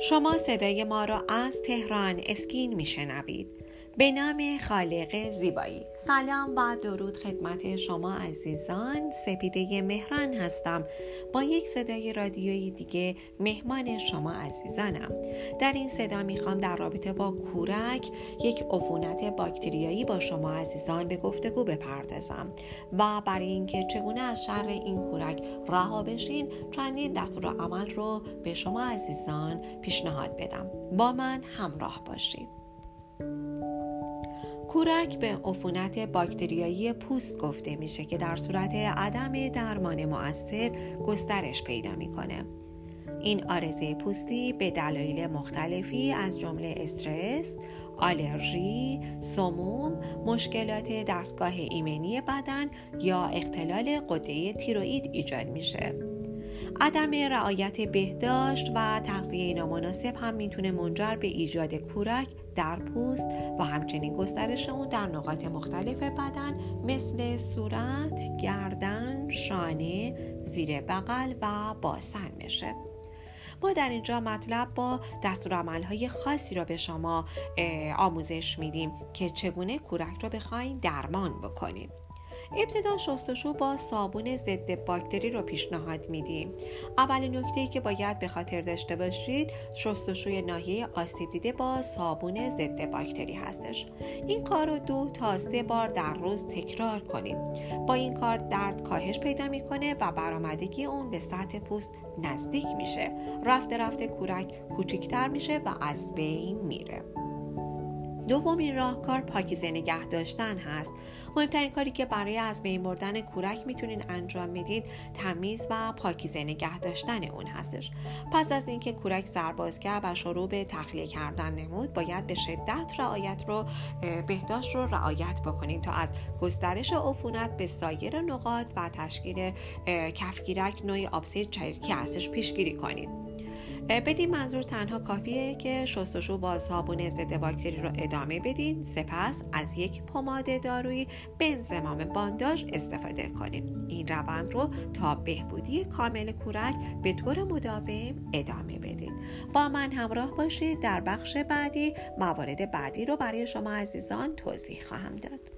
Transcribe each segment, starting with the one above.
شما صدای ما را از تهران اسکین میشنوید. به نام خالق زیبایی. سلام و درود خدمت شما عزیزان. سپیده مهران هستم. با یک صدای رادیویی دیگه مهمان شما عزیزانم. در این صدا می‌خوام در رابطه با کورک یک عفونت باکتریایی با شما عزیزان به گفتگو بپردازم و برای اینکه چگونه از شر این کورک رها بشین چندین دستور عمل رو به شما عزیزان پیشنهاد بدم. با من همراه باشید. کورک به عفونت باکتریایی پوست گفته میشه که در صورت عدم درمان مؤثر گسترش پیدا می‌کنه این آرزه پوستی به دلایل مختلفی از جمله استرس، آلرژی، سموم، مشکلات دستگاه ایمنی بدن یا اختلال قده تیروئید ایجاد میشه. عدم رعایت بهداشت و تغذیه نامناسب هم می‌تونه منجر به ایجاد کورک در پوست و همچنین گسترش اون در نقاط مختلف بدن مثل صورت، گردن، شانه، زیر بغل و باسن بشه. ما در اینجا مطلب با دستورالعملهای خاصی را به شما آموزش میدیم که چگونه کورک را بخواین درمان بکنیم ابتدا شستشو با صابون ضد باکتری رو پیشنهاد میدیم. اول نکته که باید به خاطر داشته باشید شستشوی ناحیه آسیب دیده با صابون ضد باکتری هستش. این کار رو دو تا سه بار در روز تکرار کنیم. با این کار درد کاهش پیدا می‌کنه و برآمدگی اون به سطح پوست نزدیک میشه. رفته رفته کورک کوچکتر میشه و از بین میره. دومین راهکار پاکیزه نگه داشتن هست. مهمترین کاری که برای از بین بردن کورک می‌تونین انجام می‌دید تمیز و پاکیزه نگه داشتن اون هستش. پس از اینکه کورک سرباز کرد و شروع به تخلیه کردن نمود باید به شدت رعایت رو بهداشت رو رعایت بکنید تا از گسترش عفونت به سایر نقاط و تشکیل کفگیرک نوعی آبسه چریکی هستش پیشگیری کنید بدین منظور تنها کافیه که شستشو با صابون ضد باکتری رو ادامه بدین. سپس از یک پماد دارویی به انضمام بانداژ استفاده کنیم. این روند رو تا بهبودی کامل کورک به طور مداوم ادامه بدین. با من همراه باشید. در بخش بعدی موارد بعدی رو برای شما عزیزان توضیح خواهم داد.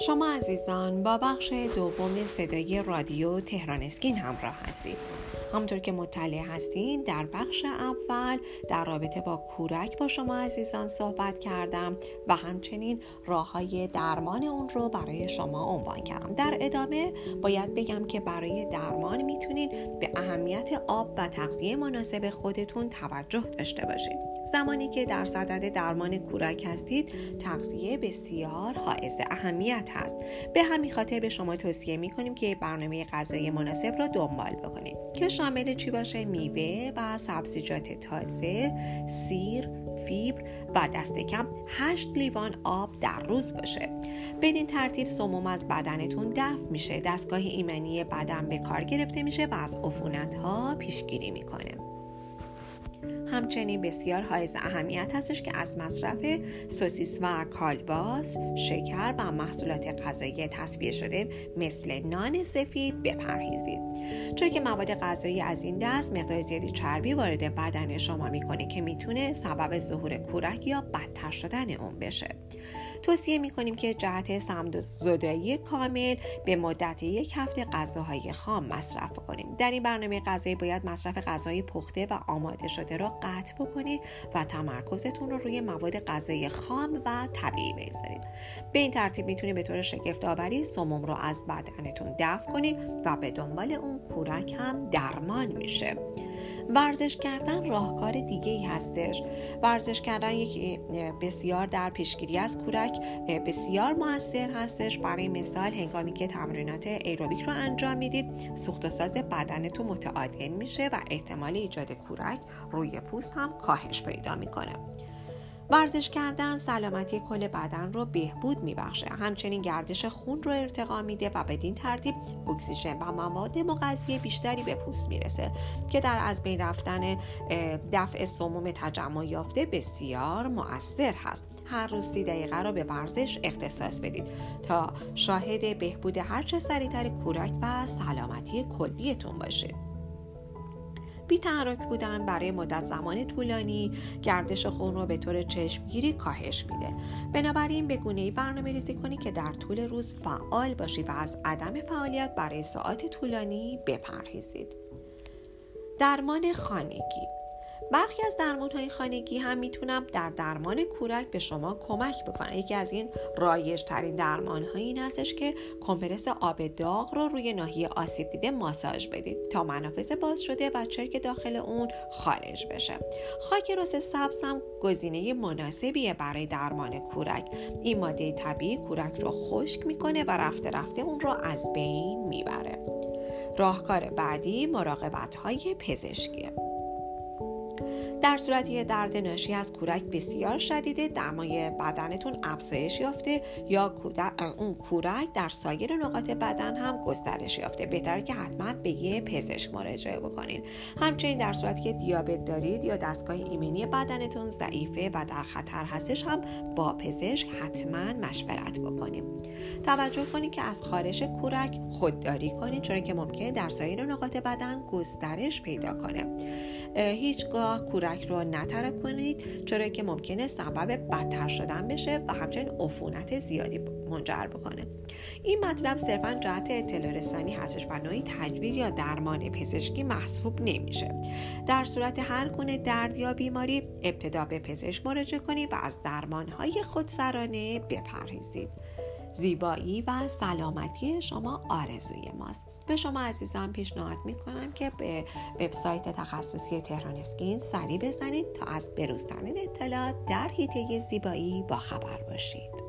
شما عزیزان با بخش دوم صدای رادیو تهران اسکین همراه هستید. همطور که مطلع هستین در بخش اول در رابطه با کورک با شما عزیزان صحبت کردم و همچنین راه های درمان اون رو برای شما عنوان کردم. در ادامه باید بگم که برای درمان می‌تونید به اهمیت آب و تغذیه مناسب خودتون توجه داشته باشید زمانی که در صدد درمان کورک هستید تغذیه بسیار حائز اهمیت هست. به همین خاطر به شما توصیه می‌کنیم که برنامه غذایی مناسب را دنبال بکنید که شامل چی باشه؟ میوه و سبزیجات تازه سیر فیبر و دست کم 8 لیوان آب در روز باشه. بدین ترتیب سموم از بدنتون دفع میشه. دستگاه ایمنی بدن به کار گرفته میشه و از عفونت ها پیشگیری می‌کنه. همچنین بسیار حائز اهمیت هستش که از مصرف سوسیس و کالباس، شکر و محصولات غذایی تصفیه شده مثل نان سفید بپرهیزید. چون که مواد غذایی از این دست مقدار زیادی چربی وارد بدن شما می‌کنه که می‌تونه سبب ظهور کورک یا بدتر شدن اون بشه. توصیه می‌کنیم که جهت سمد زدایی کامل به مدت یک هفته غذاهای خام مصرف کنیم. در این برنامه غذایی باید مصرف غذای پخته و آماده شده را قطع بکنید و تمرکزتون رو روی مواد غذایی خام و طبیعی بگذارید. به این ترتیب می‌تونید به طور شگفت آوری سموم رو از بدنتون دفع کنید و به دنبال اون کورک هم درمان میشه. ورزش کردن راهکار دیگه ای هستش. ورزش کردن یک بسیار در پیشگیری از کورک بسیار موثر هستش. برای مثال هنگامی که تمرینات ایروبیک رو انجام می‌دید سوخت و ساز بدنتون متعادل میشه و احتمال ایجاد کورک روی پوست هم کاهش پیدا می‌کنه. ورزش کردن سلامتی کل بدن رو بهبود میبخشه. همچنین گردش خون رو ارتقا میده و بدین ترتیب اکسیژن و مواد مغذی بیشتری به پوست می‌رسه که در از بین رفتن دفع سموم تجمع یافته بسیار مؤثر هست. هر روز سی دقیقه را به ورزش اختصاص بدید تا شاهد بهبود هرچه سریعتر کورک و سلامتی کلیتون باشید تحرک بودن برای مدت زمان طولانی گردش خون رو به طور چشمگیری کاهش میده. بنابراین به گونه برنامه ریزی کنید که در طول روز فعال باشید و از عدم فعالیت برای ساعات طولانی بپرهیزید. درمان خانگی. برخی از درمان های خانگی هم می‌تونم در درمان کورک به شما کمک بکنن یکی از این رایج ترین درمان های این هستش که کمپرس آب داغ رو روی ناحیه آسیب دیده ماساژ بدید تا منافذ باز شده و چرک داخل اون خارج بشه. خاک رس سبز هم گزینه مناسبیه برای درمان کورک این ماده طبیعی کورک رو خشک می‌کنه و رفته رفته اون رو از بین می‌بره. راهکار بعدی مراقبت های پزشکیه در صورتی درد ناشی از کورک بسیار شدیده دمای بدنتون افزایش یافته یا اون کورک در سایر نقاط بدن هم گسترش یافته. بهتره که حتما به یه پزشک مراجعه بکنین. همچنین در صورتی که دیابت دارید یا دستگاه ایمنی بدنتون ضعیفه و در خطر هستش هم با پزشک حتما مشورت بکنیم توجه کنید که از خارش کورک خودداری کنید چون که ممکنه در سایر نقاط بدن گسترش پیدا کنه. هیچگاه کورک کودک رو نترک کنید چرا که ممکنه سبب بدتر شدن بشه و همچنین عفونت زیادی منجر بکنه. این مطلب صرفا جهت اطلاع رسانی هستش و نوعی تجویز یا درمان پزشکی محسوب نمیشه. در صورت هر گونه درد یا بیماری ابتدا به پزشک مراجعه کنید و از درمانهای خودسرانه بپرهیزید. زیبایی و سلامتی شما آرزوی ماست. به شما عزیزان پیشنهاد می‌کنم که به وبسایت تخصصی تهران اسکین سری بزنید تا از بروزترین اطلاعات در حیطه زیبایی با خبر باشید.